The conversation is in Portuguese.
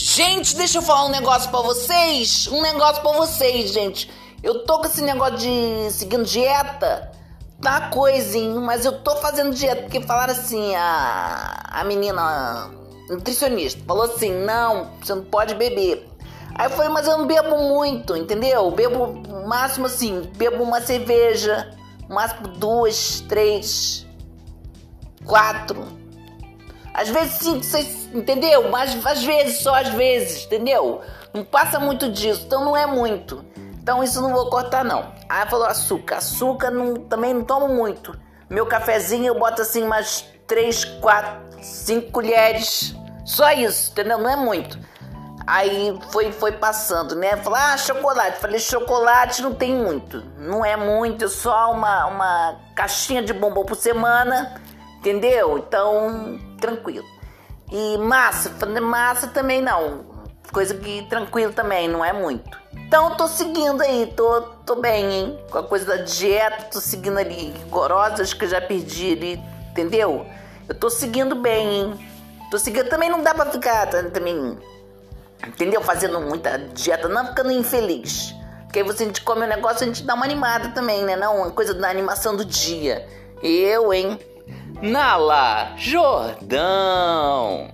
Gente, deixa eu falar um negócio pra vocês. Um negócio pra vocês, gente. Eu tô com esse negócio de seguindo dieta. Tá coisinho, mas eu tô fazendo dieta. Porque falaram assim, a, a menina nutricionista falou assim: não, você não pode beber. Aí eu falei, mas eu não bebo muito, entendeu? Bebo máximo assim, bebo uma cerveja, máximo duas, três, quatro. Às vezes cinco, seis, entendeu? Mas às vezes, só às vezes, entendeu? Não passa muito disso, então não é muito. Então isso não vou cortar não. Aí falou açúcar. Açúcar não, também não tomo muito. Meu cafezinho eu boto assim umas três, quatro, cinco colheres. Só isso, entendeu? Não é muito. Aí foi, foi passando, né? Falei, ah, chocolate. Falei, chocolate não tem muito. Não é muito, é só uma, uma caixinha de bombom por semana, entendeu? Então, tranquilo. E massa, massa também não. Coisa que tranquilo também, não é muito. Então, tô seguindo aí, tô, tô bem, hein? Com a coisa da dieta, tô seguindo ali gorosas que eu já perdi ali, entendeu? Eu tô seguindo bem, hein? Tô seguindo, também não dá pra ficar também entendeu? Fazendo muita dieta, não ficando infeliz. Porque aí você a gente come um negócio, a gente dá uma animada também, né? Não, uma coisa da animação do dia. Eu, hein? Nala Jordão.